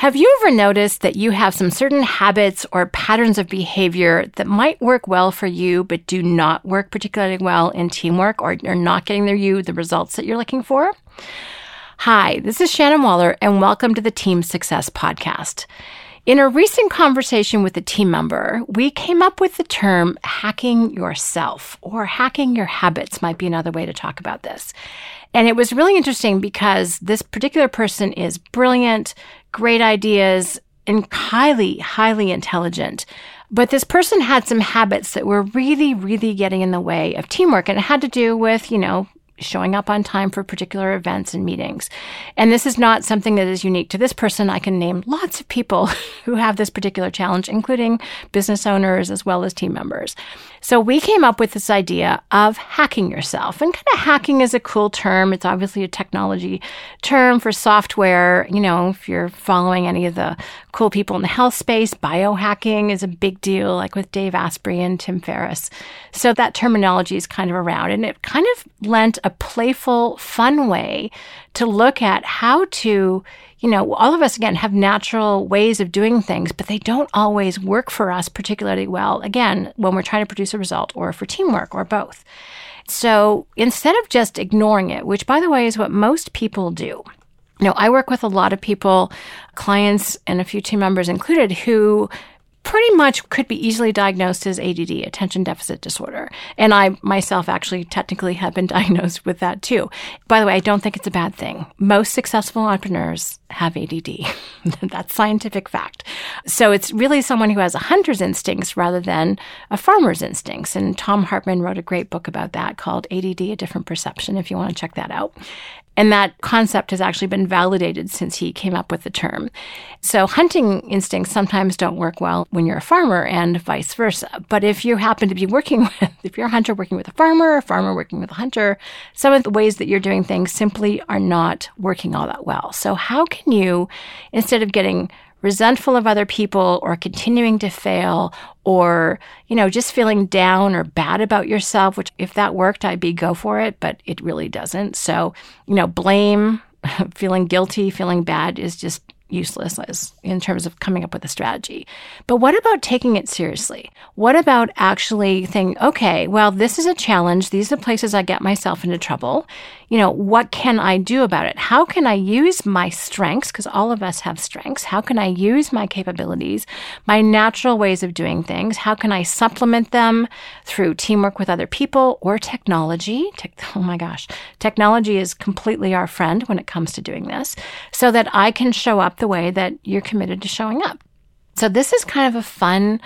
Have you ever noticed that you have some certain habits or patterns of behavior that might work well for you, but do not work particularly well in teamwork or are not getting you the results that you're looking for? Hi, this is Shannon Waller, and welcome to the Team Success Podcast. In a recent conversation with a team member, we came up with the term hacking yourself or hacking your habits, might be another way to talk about this. And it was really interesting because this particular person is brilliant, great ideas, and highly, highly intelligent. But this person had some habits that were really, really getting in the way of teamwork. And it had to do with, you know, showing up on time for particular events and meetings. And this is not something that is unique to this person. I can name lots of people who have this particular challenge, including business owners as well as team members. So we came up with this idea of hacking yourself. And kind of hacking is a cool term. It's obviously a technology term for software. You know, if you're following any of the cool people in the health space, biohacking is a big deal, like with Dave Asprey and Tim Ferriss. So that terminology is kind of around. And it kind of lent a playful, fun way to look at how to you know, all of us again have natural ways of doing things, but they don't always work for us particularly well, again, when we're trying to produce a result or for teamwork or both. So instead of just ignoring it, which by the way is what most people do, you know, I work with a lot of people, clients and a few team members included, who pretty much could be easily diagnosed as ADD, attention deficit disorder. And I myself actually technically have been diagnosed with that too. By the way, I don't think it's a bad thing. Most successful entrepreneurs have ADD. That's scientific fact. So it's really someone who has a hunter's instincts rather than a farmer's instincts. And Thom Hartmann wrote a great book about that called ADD, A Different Perception, if you want to check that out. And that concept has actually been validated since he came up with the term. So hunting instincts sometimes don't work well when you're a farmer and vice versa. But if you happen to be working with, if you're a hunter working with a farmer, a farmer working with a hunter, some of the ways that you're doing things simply are not working all that well. So how can you, instead of getting resentful of other people or continuing to fail or, you know, just feeling down or bad about yourself, which if that worked, I'd be go for it, but it really doesn't. So, you know, blame, feeling guilty, feeling bad is just useless as in terms of coming up with a strategy. But what about taking it seriously? What about actually thinking, okay, well, this is a challenge. These are the places I get myself into trouble. You know, what can I do about it? How can I use my strengths? Because all of us have strengths. How can I use my capabilities, my natural ways of doing things? How can I supplement them through teamwork with other people or technology? Te- oh my gosh, technology is completely our friend when it comes to doing this so that I can show up the way that you're committed to showing up. So this is kind of a fun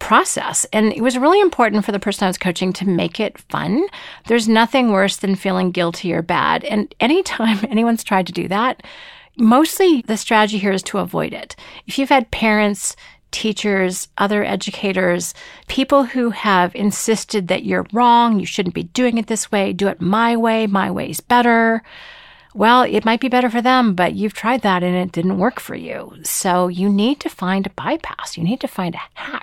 process. And it was really important for the person I was coaching to make it fun. There's nothing worse than feeling guilty or bad. And anytime anyone's tried to do that, mostly the strategy here is to avoid it. If you've had parents, teachers, other educators, people who have insisted that you're wrong, you shouldn't be doing it this way, do it my way, my way's better well, it might be better for them, but you've tried that and it didn't work for you. So you need to find a bypass. You need to find a hack.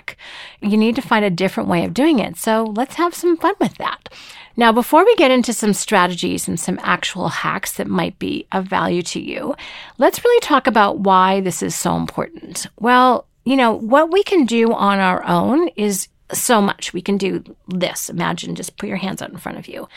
You need to find a different way of doing it. So let's have some fun with that. Now, before we get into some strategies and some actual hacks that might be of value to you, let's really talk about why this is so important. Well, you know, what we can do on our own is so much. We can do this. Imagine just put your hands out in front of you.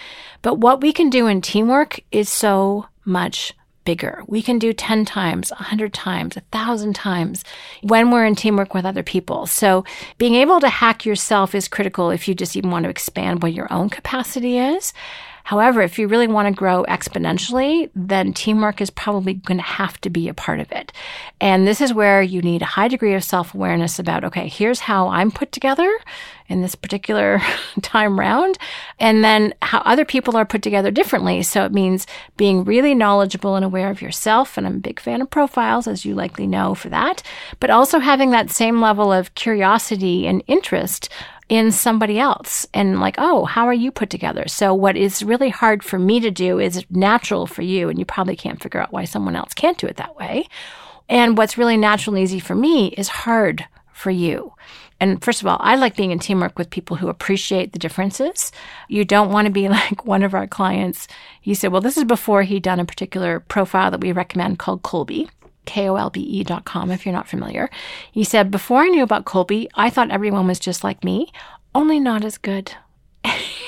But what we can do in teamwork is so much bigger. We can do 10 times, 100 times, 1,000 times when we're in teamwork with other people. So being able to hack yourself is critical if you just even want to expand what your own capacity is. However, if you really want to grow exponentially, then teamwork is probably going to have to be a part of it. And this is where you need a high degree of self awareness about, okay, here's how I'm put together in this particular time round, and then how other people are put together differently. So it means being really knowledgeable and aware of yourself. And I'm a big fan of profiles, as you likely know for that, but also having that same level of curiosity and interest in somebody else and like, oh, how are you put together? So what is really hard for me to do is natural for you. And you probably can't figure out why someone else can't do it that way. And what's really natural and easy for me is hard for you. And first of all, I like being in teamwork with people who appreciate the differences. You don't want to be like one of our clients. He said, well, this is before he'd done a particular profile that we recommend called Kolbe. kolbe.com if you're not familiar. He said, Before I knew about Kolbe, I thought everyone was just like me, only not as good.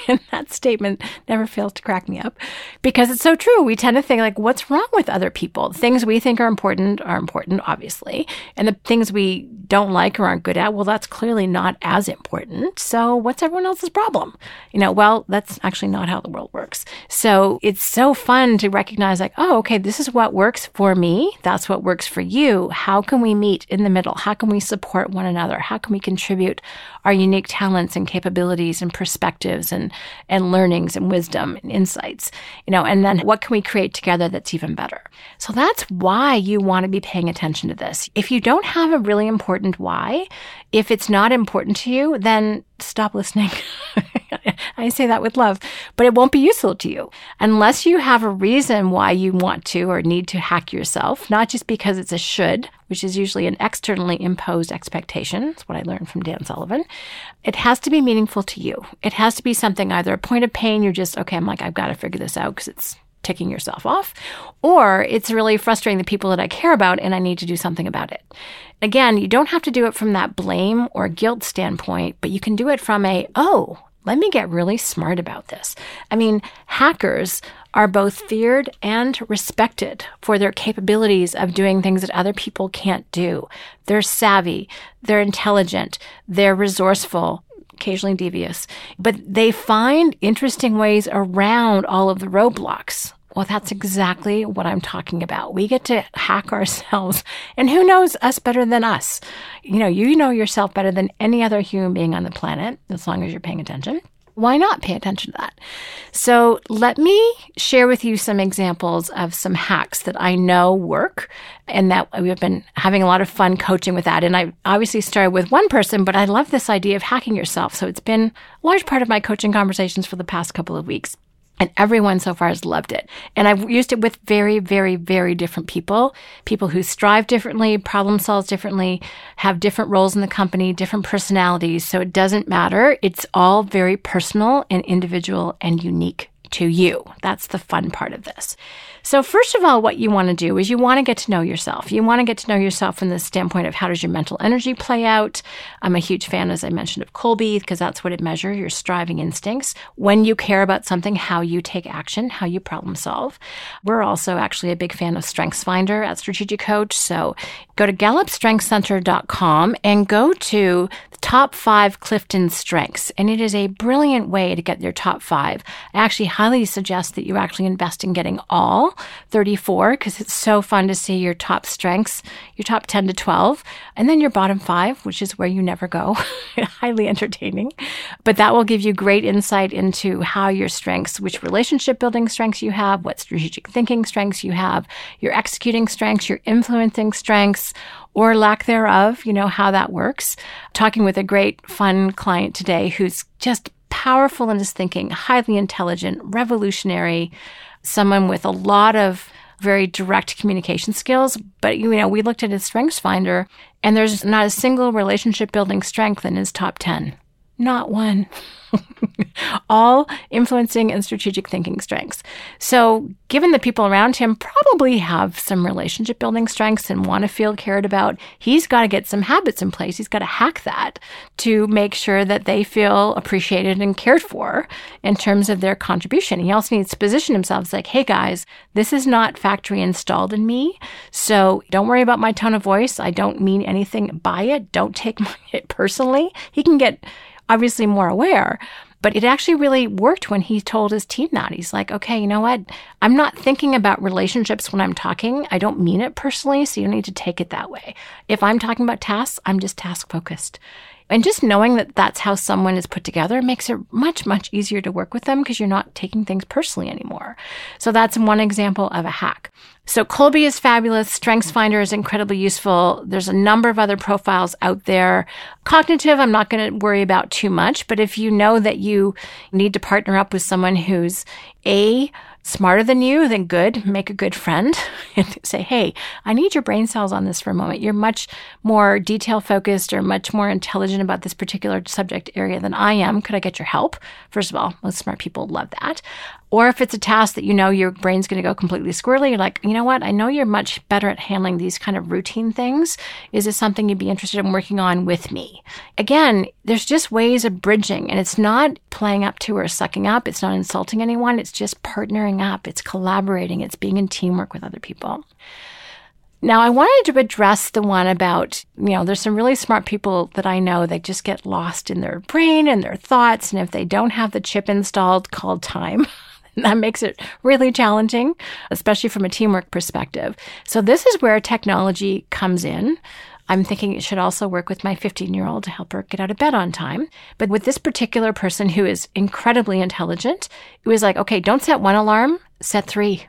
and that statement never fails to crack me up because it's so true. We tend to think like, what's wrong with other people? Things we think are important are important, obviously. And the things we don't like or aren't good at, well, that's clearly not as important. So what's everyone else's problem? You know, well, that's actually not how the world works. So it's so fun to recognize like, oh, okay, this is what works for me. That's what works for you. How can we meet in the middle? How can we support one another? How can we contribute our unique talents and capabilities and perspectives and and learnings and wisdom and insights, you know, and then what can we create together that's even better? So that's why you want to be paying attention to this. If you don't have a really important why, if it's not important to you, then stop listening. I say that with love, but it won't be useful to you unless you have a reason why you want to or need to hack yourself, not just because it's a should, which is usually an externally imposed expectation. That's what I learned from Dan Sullivan. It has to be meaningful to you. It has to be something either a point of pain, you're just, okay, I'm like, I've got to figure this out because it's ticking yourself off, or it's really frustrating the people that I care about and I need to do something about it. Again, you don't have to do it from that blame or guilt standpoint, but you can do it from a, oh, let me get really smart about this. I mean, hackers are both feared and respected for their capabilities of doing things that other people can't do. They're savvy, they're intelligent, they're resourceful, occasionally devious, but they find interesting ways around all of the roadblocks. Well, that's exactly what I'm talking about. We get to hack ourselves. And who knows us better than us? You know, you know yourself better than any other human being on the planet, as long as you're paying attention. Why not pay attention to that? So let me share with you some examples of some hacks that I know work and that we've been having a lot of fun coaching with that. And I obviously started with one person, but I love this idea of hacking yourself. So it's been a large part of my coaching conversations for the past couple of weeks. And everyone so far has loved it. And I've used it with very, very, very different people. People who strive differently, problem solve differently, have different roles in the company, different personalities. So it doesn't matter. It's all very personal and individual and unique to you. That's the fun part of this. So, first of all, what you want to do is you want to get to know yourself. You want to get to know yourself from the standpoint of how does your mental energy play out. I'm a huge fan, as I mentioned, of Kolbe because that's what it measures your striving instincts. When you care about something, how you take action, how you problem solve. We're also actually a big fan of StrengthsFinder at Strategic Coach. So, go to GallupStrengthsCenter.com and go to the top five Clifton strengths. And it is a brilliant way to get your top five. I actually highly suggest that you actually invest in getting all 34 because it's so fun to see your top strengths, your top 10 to 12, and then your bottom five, which is where you never go. highly entertaining. But that will give you great insight into how your strengths, which relationship building strengths you have, what strategic thinking strengths you have, your executing strengths, your influencing strengths, or lack thereof, you know, how that works. Talking with a great, fun client today who's just powerful in his thinking, highly intelligent, revolutionary, someone with a lot of very direct communication skills. But, you know, we looked at his strengths finder and there's not a single relationship building strength in his top 10. Not one. all influencing and strategic thinking strengths. So, given the people around him probably have some relationship building strengths and want to feel cared about, he's got to get some habits in place. He's got to hack that to make sure that they feel appreciated and cared for in terms of their contribution. He also needs to position himself as like, hey guys, this is not factory installed in me. So, don't worry about my tone of voice. I don't mean anything by it. Don't take it personally. He can get obviously more aware. But it actually really worked when he told his team that. He's like, okay, you know what? I'm not thinking about relationships when I'm talking. I don't mean it personally, so you don't need to take it that way. If I'm talking about tasks, I'm just task focused. And just knowing that that's how someone is put together makes it much, much easier to work with them because you're not taking things personally anymore. So that's one example of a hack. So Kolbe is fabulous. StrengthsFinder is incredibly useful. There's a number of other profiles out there. Cognitive, I'm not going to worry about too much, but if you know that you need to partner up with someone who's a smarter than you, then good. Mm-hmm. Make a good friend and say, hey, I need your brain cells on this for a moment. You're much more detail focused or much more intelligent about this particular subject area than I am. Could I get your help? First of all, most smart people love that. Or if it's a task that you know your brain's going to go completely squirrely, you're like, you know what? I know you're much better at handling these kind of routine things. Is this something you'd be interested in working on with me? Again, there's just ways of bridging and it's not playing up to or sucking up. It's not insulting anyone. It's just partnering up. It's collaborating. It's being in teamwork with other people. Now, I wanted to address the one about, you know, there's some really smart people that I know that just get lost in their brain and their thoughts. And if they don't have the chip installed called time, that makes it really challenging, especially from a teamwork perspective. So this is where technology comes in. I'm thinking it should also work with my 15 year old to help her get out of bed on time. But with this particular person who is incredibly intelligent, it was like, okay, don't set one alarm, set three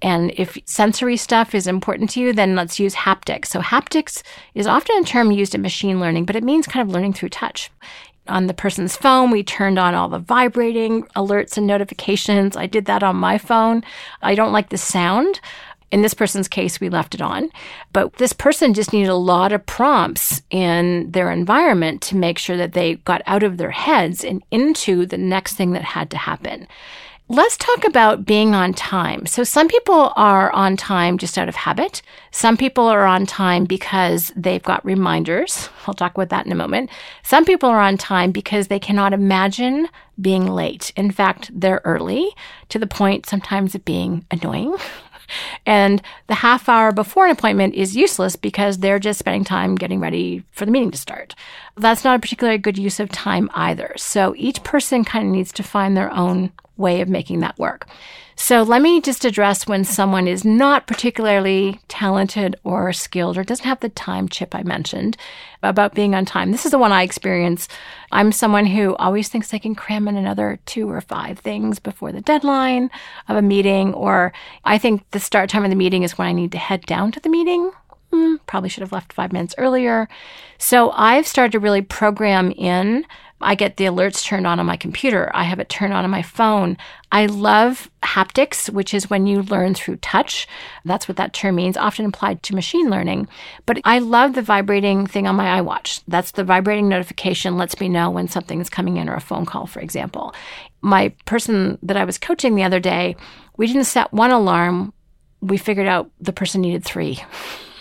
and if sensory stuff is important to you, then let's use haptics. So haptics is often a term used in machine learning, but it means kind of learning through touch. On the person's phone, we turned on all the vibrating alerts and notifications. I did that on my phone. I don't like the sound. In this person's case, we left it on. But this person just needed a lot of prompts in their environment to make sure that they got out of their heads and into the next thing that had to happen. Let's talk about being on time. So some people are on time just out of habit. Some people are on time because they've got reminders. I'll talk about that in a moment. Some people are on time because they cannot imagine being late. In fact, they're early to the point sometimes of being annoying. And the half hour before an appointment is useless because they're just spending time getting ready for the meeting to start. That's not a particularly good use of time either. So each person kind of needs to find their own way of making that work. So let me just address when someone is not particularly talented or skilled or doesn't have the time chip I mentioned about being on time. This is the one I experience. I'm someone who always thinks they can cram in another two or five things before the deadline of a meeting, or I think the start time of the meeting is when I need to head down to the meeting. Hmm, probably should have left five minutes earlier. So I've started to really program in I get the alerts turned on on my computer. I have it turned on on my phone. I love haptics, which is when you learn through touch. That's what that term means, often applied to machine learning. But I love the vibrating thing on my iWatch. That's the vibrating notification lets me know when something is coming in or a phone call, for example. My person that I was coaching the other day, we didn't set one alarm. We figured out the person needed three.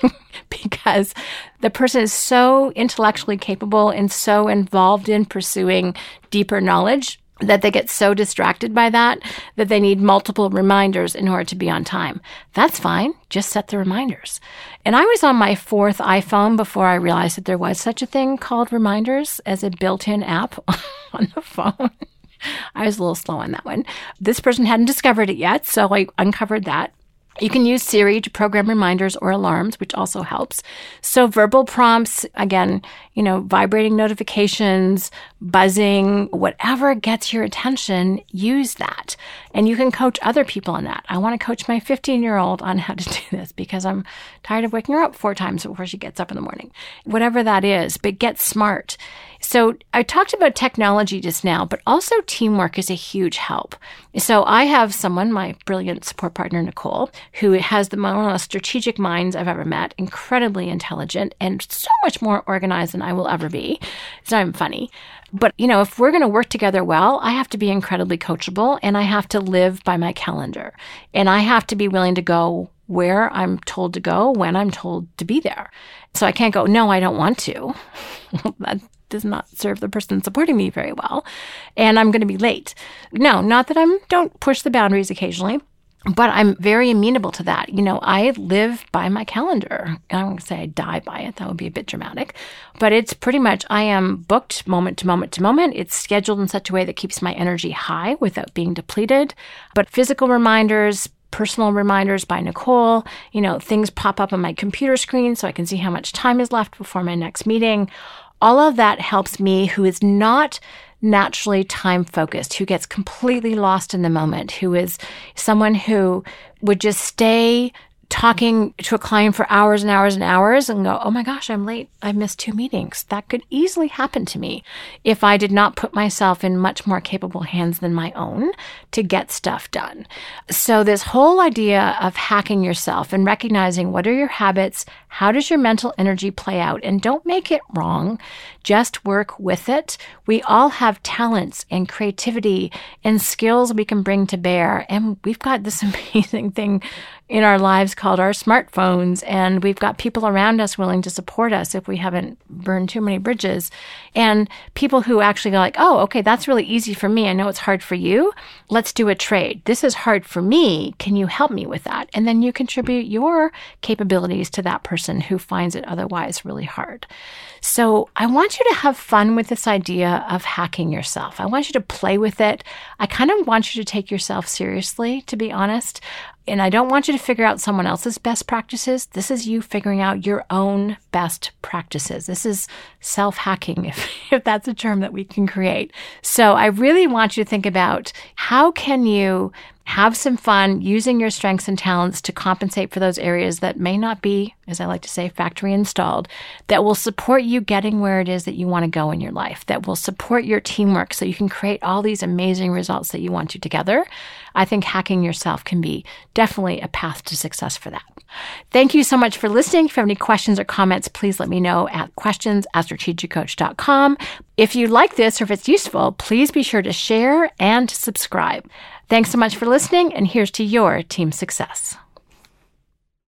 because the person is so intellectually capable and so involved in pursuing deeper knowledge that they get so distracted by that that they need multiple reminders in order to be on time. That's fine. Just set the reminders. And I was on my fourth iPhone before I realized that there was such a thing called reminders as a built in app on the phone. I was a little slow on that one. This person hadn't discovered it yet, so I uncovered that. You can use Siri to program reminders or alarms, which also helps. So verbal prompts, again, you know, vibrating notifications, buzzing, whatever gets your attention, use that. And you can coach other people on that. I want to coach my 15 year old on how to do this because I'm tired of waking her up four times before she gets up in the morning. Whatever that is, but get smart. So I talked about technology just now, but also teamwork is a huge help. So I have someone, my brilliant support partner, Nicole, who has the most strategic minds I've ever met, incredibly intelligent and so much more organized than I will ever be. It's not even funny. But, you know, if we're going to work together well, I have to be incredibly coachable and I have to live by my calendar and I have to be willing to go where I'm told to go when I'm told to be there. So I can't go, no, I don't want to. that does not serve the person supporting me very well. And I'm going to be late. No, not that I'm, don't push the boundaries occasionally. But I'm very amenable to that. You know, I live by my calendar. I don't want to say I die by it. That would be a bit dramatic. But it's pretty much I am booked moment to moment to moment. It's scheduled in such a way that keeps my energy high without being depleted. But physical reminders, personal reminders by Nicole. You know, things pop up on my computer screen so I can see how much time is left before my next meeting. All of that helps me, who is not naturally time focused, who gets completely lost in the moment, who is someone who would just stay talking to a client for hours and hours and hours and go, Oh my gosh, I'm late. I missed two meetings. That could easily happen to me if I did not put myself in much more capable hands than my own to get stuff done. So this whole idea of hacking yourself and recognizing what are your habits? How does your mental energy play out? And don't make it wrong. Just work with it. We all have talents and creativity and skills we can bring to bear. And we've got this amazing thing in our lives called our smartphones. And we've got people around us willing to support us if we haven't burned too many bridges. And people who actually go like, oh, okay, that's really easy for me. I know it's hard for you. Let's do a trade. This is hard for me. Can you help me with that? And then you contribute your capabilities to that person who finds it otherwise really hard. So I want you to have fun with this idea of hacking yourself. I want you to play with it. I kind of want you to take yourself seriously, to be honest. And I don't want you to figure out someone else's best practices. This is you figuring out your own best practices. This is self hacking, if, if that's a term that we can create. So I really want you to think about how can you have some fun using your strengths and talents to compensate for those areas that may not be, as I like to say, factory installed, that will support you getting where it is that you want to go in your life, that will support your teamwork so you can create all these amazing results that you want to together. I think hacking yourself can be definitely a path to success for that. Thank you so much for listening. If you have any questions or comments, please let me know at questions at strategiccoach.com. If you like this or if it's useful, please be sure to share and subscribe. Thanks so much for listening, and here's to your team success.